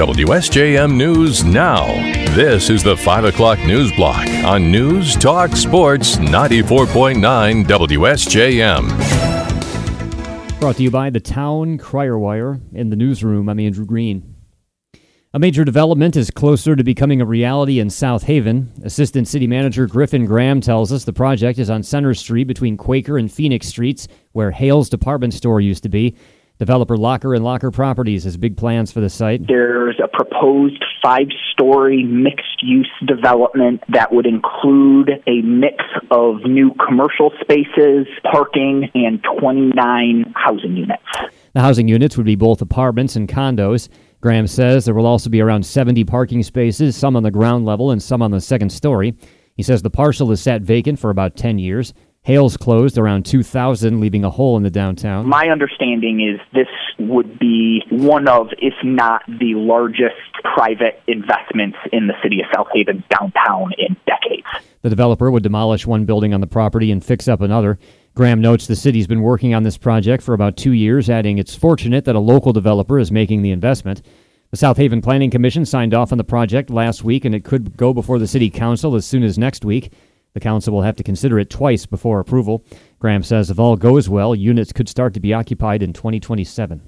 WSJM News Now. This is the 5 o'clock news block on News Talk Sports 94.9 WSJM. Brought to you by the Town Crier Wire in the newsroom. I'm Andrew Green. A major development is closer to becoming a reality in South Haven. Assistant City Manager Griffin Graham tells us the project is on Center Street between Quaker and Phoenix Streets, where Hale's department store used to be. Developer Locker and Locker Properties has big plans for the site. There's a proposed five story mixed use development that would include a mix of new commercial spaces, parking, and 29 housing units. The housing units would be both apartments and condos. Graham says there will also be around 70 parking spaces, some on the ground level and some on the second story. He says the parcel is sat vacant for about 10 years. Hales closed around 2000, leaving a hole in the downtown. My understanding is this would be one of, if not the largest private investments in the city of South Haven downtown in decades. The developer would demolish one building on the property and fix up another. Graham notes the city's been working on this project for about two years, adding it's fortunate that a local developer is making the investment. The South Haven Planning Commission signed off on the project last week, and it could go before the City Council as soon as next week. The council will have to consider it twice before approval. Graham says if all goes well, units could start to be occupied in 2027.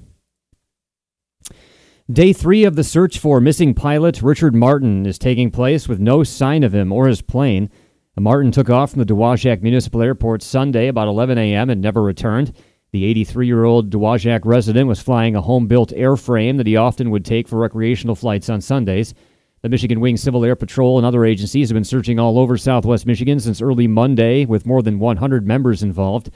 Day three of the search for missing pilot Richard Martin is taking place with no sign of him or his plane. Martin took off from the Dowagiac Municipal Airport Sunday about 11 a.m. and never returned. The 83 year old Dowagiac resident was flying a home built airframe that he often would take for recreational flights on Sundays. The Michigan Wing Civil Air Patrol and other agencies have been searching all over southwest Michigan since early Monday, with more than 100 members involved.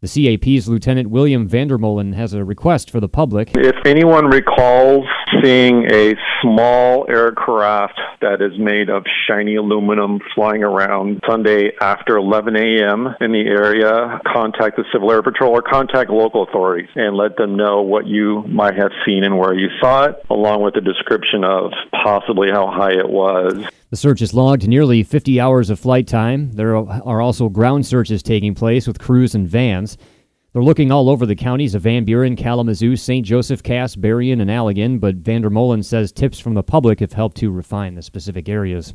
The CAP's Lieutenant William Vandermolen has a request for the public. If anyone recalls seeing a small aircraft that is made of shiny aluminum flying around Sunday after 11 a.m. in the area, contact the Civil Air Patrol or contact local authorities and let them know what you might have seen and where you saw it, along with a description of possibly how high it was. The search has logged nearly 50 hours of flight time. There are also ground searches taking place with crews and vans. They're looking all over the counties of Van Buren, Kalamazoo, St. Joseph, Cass, Berrien, and Allegan, but Vandermolen says tips from the public have helped to refine the specific areas.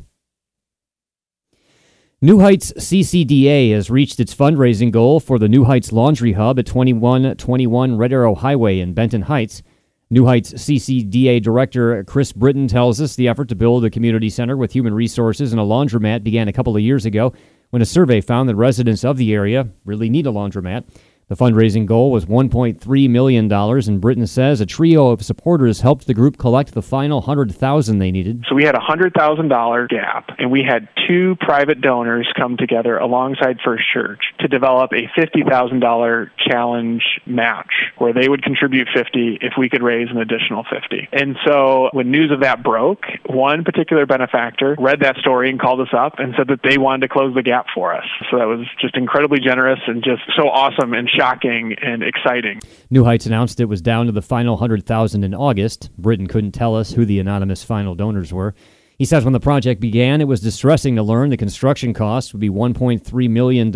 New Heights CCDA has reached its fundraising goal for the New Heights Laundry Hub at 2121 Red Arrow Highway in Benton Heights. New Heights CCDA Director Chris Britton tells us the effort to build a community center with human resources and a laundromat began a couple of years ago when a survey found that residents of the area really need a laundromat. The fundraising goal was $1.3 million, and Britton says a trio of supporters helped the group collect the final 100,000 they needed. So we had a $100,000 gap, and we had two private donors come together alongside First Church to develop a $50,000 challenge match where they would contribute 50 if we could raise an additional 50. And so when news of that broke, one particular benefactor read that story and called us up and said that they wanted to close the gap for us. So that was just incredibly generous and just so awesome and shocking and exciting. New Heights announced it was down to the final 100,000 in August. Britton couldn't tell us who the anonymous final donors were. He says when the project began, it was distressing to learn the construction cost would be $1.3 million,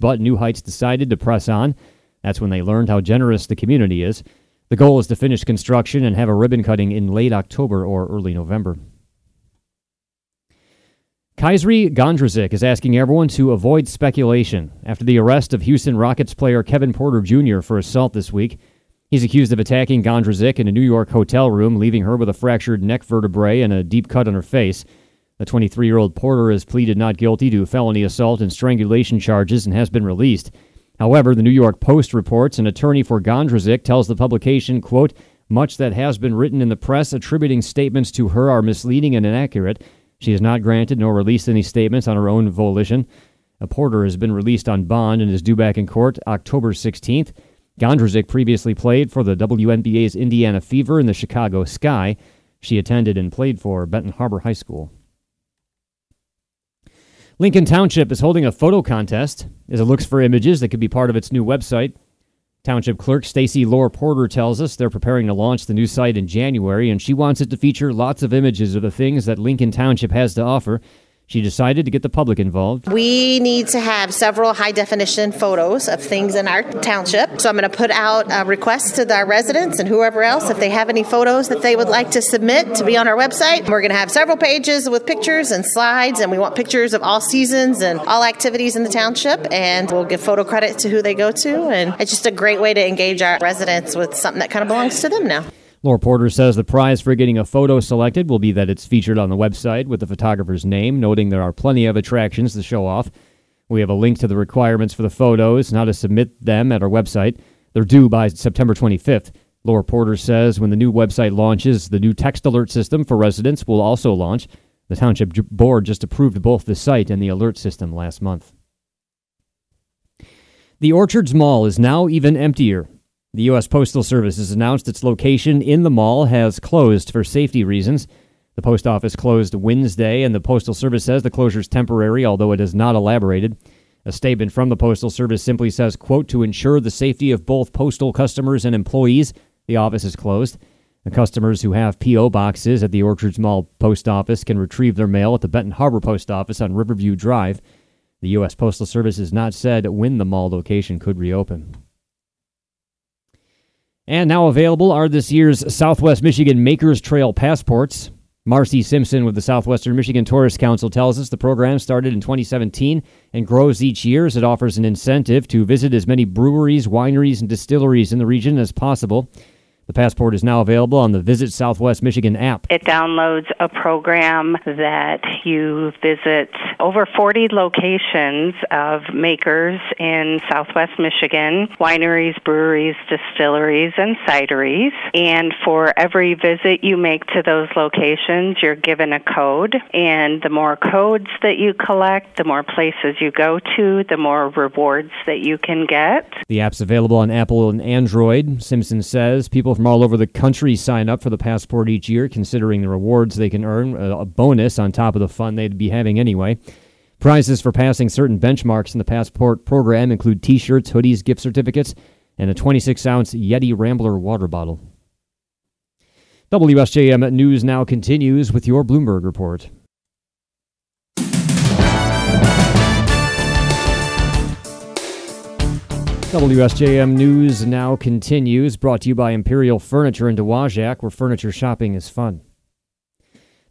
but New Heights decided to press on. That's when they learned how generous the community is. The goal is to finish construction and have a ribbon cutting in late October or early November. Kysre Gondrezick is asking everyone to avoid speculation after the arrest of Houston Rockets player Kevin Porter Jr. for assault this week. He's accused of attacking Gondrezick in a New York hotel room, leaving her with a fractured neck vertebrae and a deep cut on her face. The 23 year old Porter has pleaded not guilty to felony assault and strangulation charges and has been released. However, the New York Post reports an attorney for Gondrezick tells the publication, quote, much that has been written in the press attributing statements to her are misleading and inaccurate. She has not granted nor released any statements on her own volition. A Porter has been released on bond and is due back in court October 16th. Gondrezick previously played for the WNBA's Indiana Fever and the Chicago Sky. She attended and played for Benton Harbor High School. Lincoln Township is holding a photo contest as it looks for images that could be part of its new website. Township Clerk Stacy Lore Porter tells us they're preparing to launch the new site in January, and she wants it to feature lots of images of the things that Lincoln Township has to offer. She decided to get the public involved. We need to have several high definition photos of things in our township. So I'm going to put out a request to our residents and whoever else if they have any photos that they would like to submit to be on our website. We're going to have several pages with pictures and slides, and we want pictures of all seasons and all activities in the township. And we'll give photo credit to who they go to. And it's just a great way to engage our residents with something that kind of belongs to them now. Laura Porter says the prize for getting a photo selected will be that it's featured on the website with the photographer's name, noting there are plenty of attractions to show off. We have a link to the requirements for the photos and how to submit them at our website. They're due by September 25th. Laura Porter says when the new website launches, the new text alert system for residents will also launch. The Township Board just approved both the site and the alert system last month. The Orchards Mall is now even emptier. The U.S. Postal Service has announced its location in the mall has closed for safety reasons. The post office closed Wednesday, and the Postal Service says the closure is temporary, although it has not elaborated. A statement from the Postal Service simply says, quote, to ensure the safety of both postal customers and employees, the office is closed. The customers who have P.O. boxes at the Orchards Mall post office can retrieve their mail at the Benton Harbor Post Office on Riverview Drive. The U.S. Postal Service has not said when the mall location could reopen. And now available are this year's Southwest Michigan Makers Trail passports. Marcy Simpson with the Southwestern Michigan Tourist Council tells us the program started in 2017 and grows each year as it offers an incentive to visit as many breweries, wineries, and distilleries in the region as possible. The passport is now available on the Visit Southwest Michigan app. It downloads a program that you visit over 40 locations of makers in Southwest Michigan, wineries, breweries, distilleries, and cideries. And for every visit you make to those locations, you're given a code. And the more codes that you collect, the more places you go to, the more rewards that you can get. The app's available on Apple and Android. Simpson says people People from all over the country sign up for the passport each year, considering the rewards they can earn, uh, a bonus on top of the fun they'd be having anyway. Prizes for passing certain benchmarks in the passport program include t shirts, hoodies, gift certificates, and a 26 ounce Yeti Rambler water bottle. WSJM News now continues with your Bloomberg report. WSJM News now continues, brought to you by Imperial Furniture in Dowagiac, where furniture shopping is fun.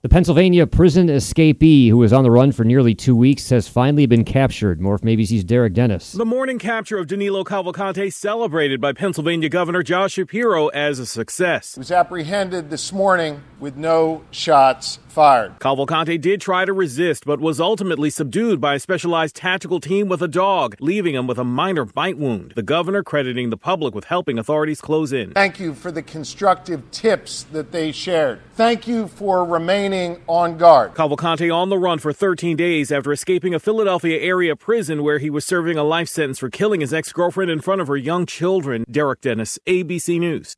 The Pennsylvania prison escapee, who was on the run for nearly two weeks, has finally been captured. More from ABC's Derek Dennis. The morning capture of Danilo Cavalcante celebrated by Pennsylvania Governor Josh Shapiro as a success. He was apprehended this morning with no shots fired. Cavalcante did try to resist, but was ultimately subdued by a specialized tactical team with a dog, leaving him with a minor bite wound. The governor crediting the public with helping authorities close in. Thank you for the constructive tips that they shared. Thank you for remaining on guard. Cavalcante on the run for 13 days after escaping a Philadelphia area prison where he was serving a life sentence for killing his ex girlfriend in front of her young children. Derek Dennis, ABC News.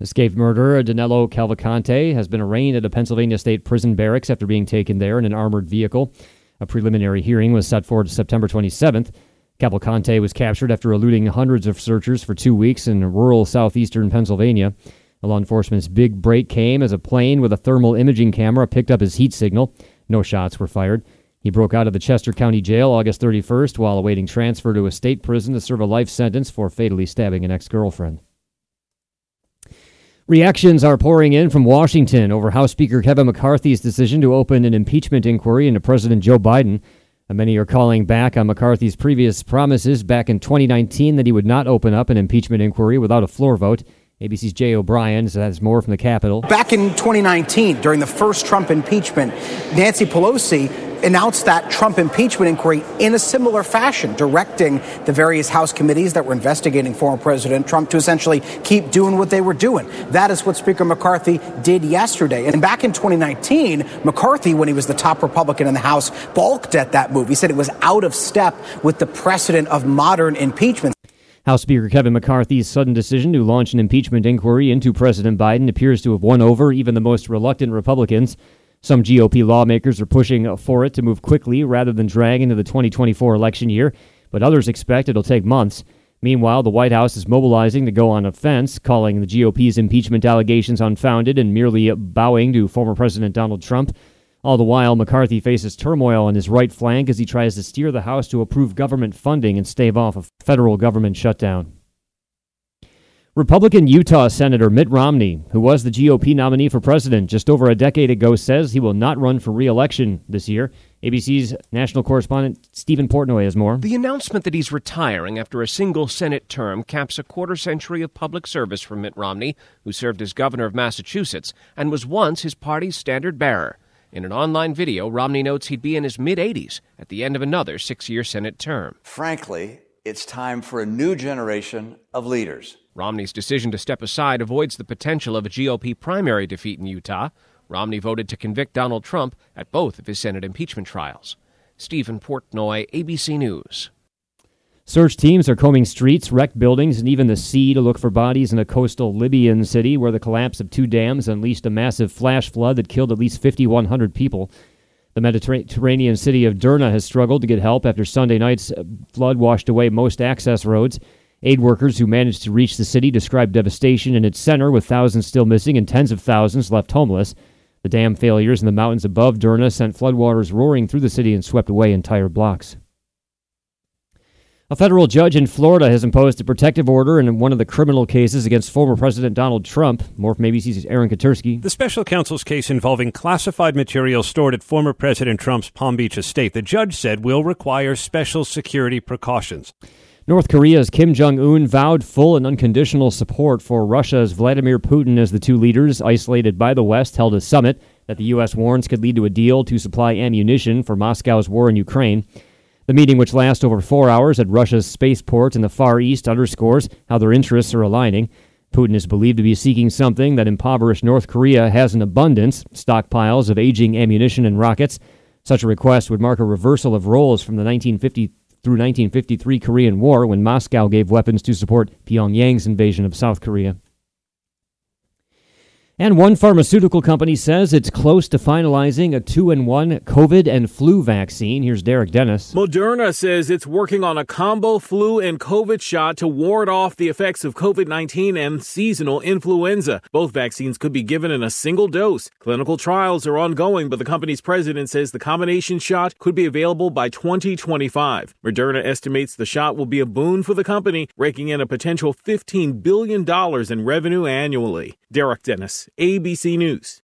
Escaped murderer Danilo Cavalcante has been arraigned at a Pennsylvania state prison barracks after being taken there in an armored vehicle. A preliminary hearing was set for September 27th. Cavalcante was captured after eluding hundreds of searchers for two weeks in rural southeastern Pennsylvania. Law enforcement's big break came as a plane with a thermal imaging camera picked up his heat signal. No shots were fired. He broke out of the Chester County Jail August 31st while awaiting transfer to a state prison to serve a life sentence for fatally stabbing an ex girlfriend. Reactions are pouring in from Washington over House Speaker Kevin McCarthy's decision to open an impeachment inquiry into President Joe Biden. Many are calling back on McCarthy's previous promises back in 2019 that he would not open up an impeachment inquiry without a floor vote. ABC's Jay O'Brien has more from the Capitol. Back in 2019, during the first Trump impeachment, Nancy Pelosi announced that Trump impeachment inquiry in a similar fashion, directing the various House committees that were investigating former President Trump to essentially keep doing what they were doing. That is what Speaker McCarthy did yesterday. And back in 2019, McCarthy, when he was the top Republican in the House, balked at that move. He said it was out of step with the precedent of modern impeachment. House Speaker Kevin McCarthy's sudden decision to launch an impeachment inquiry into President Biden appears to have won over even the most reluctant Republicans. Some GOP lawmakers are pushing for it to move quickly rather than drag into the 2024 election year, but others expect it'll take months. Meanwhile, the White House is mobilizing to go on offense, calling the GOP's impeachment allegations unfounded and merely bowing to former President Donald Trump. All the while, McCarthy faces turmoil on his right flank as he tries to steer the House to approve government funding and stave off a federal government shutdown. Republican Utah Senator Mitt Romney, who was the GOP nominee for president just over a decade ago, says he will not run for re-election this year. ABC's national correspondent Stephen Portnoy has more. The announcement that he's retiring after a single Senate term caps a quarter century of public service for Mitt Romney, who served as governor of Massachusetts and was once his party's standard bearer. In an online video, Romney notes he'd be in his mid 80s at the end of another six year Senate term. Frankly, it's time for a new generation of leaders. Romney's decision to step aside avoids the potential of a GOP primary defeat in Utah. Romney voted to convict Donald Trump at both of his Senate impeachment trials. Stephen Portnoy, ABC News. Search teams are combing streets, wrecked buildings, and even the sea to look for bodies in a coastal Libyan city where the collapse of two dams unleashed a massive flash flood that killed at least 5,100 people. The Mediterranean city of Derna has struggled to get help after Sunday night's uh, flood washed away most access roads. Aid workers who managed to reach the city described devastation in its center, with thousands still missing and tens of thousands left homeless. The dam failures in the mountains above Derna sent floodwaters roaring through the city and swept away entire blocks. A federal judge in Florida has imposed a protective order in one of the criminal cases against former President Donald Trump. More from ABC's Aaron Katersky. The special counsel's case involving classified material stored at former President Trump's Palm Beach estate, the judge said will require special security precautions. North Korea's Kim Jong un vowed full and unconditional support for Russia's Vladimir Putin as the two leaders, isolated by the West, held a summit that the U.S. warns could lead to a deal to supply ammunition for Moscow's war in Ukraine. The meeting, which lasts over four hours at Russia's spaceport in the Far East, underscores how their interests are aligning. Putin is believed to be seeking something that impoverished North Korea has in abundance stockpiles of aging ammunition and rockets. Such a request would mark a reversal of roles from the 1950 through 1953 Korean War when Moscow gave weapons to support Pyongyang's invasion of South Korea. And one pharmaceutical company says it's close to finalizing a two in one COVID and flu vaccine. Here's Derek Dennis. Moderna says it's working on a combo flu and COVID shot to ward off the effects of COVID 19 and seasonal influenza. Both vaccines could be given in a single dose. Clinical trials are ongoing, but the company's president says the combination shot could be available by 2025. Moderna estimates the shot will be a boon for the company, raking in a potential $15 billion in revenue annually. Derek Dennis. ABC News.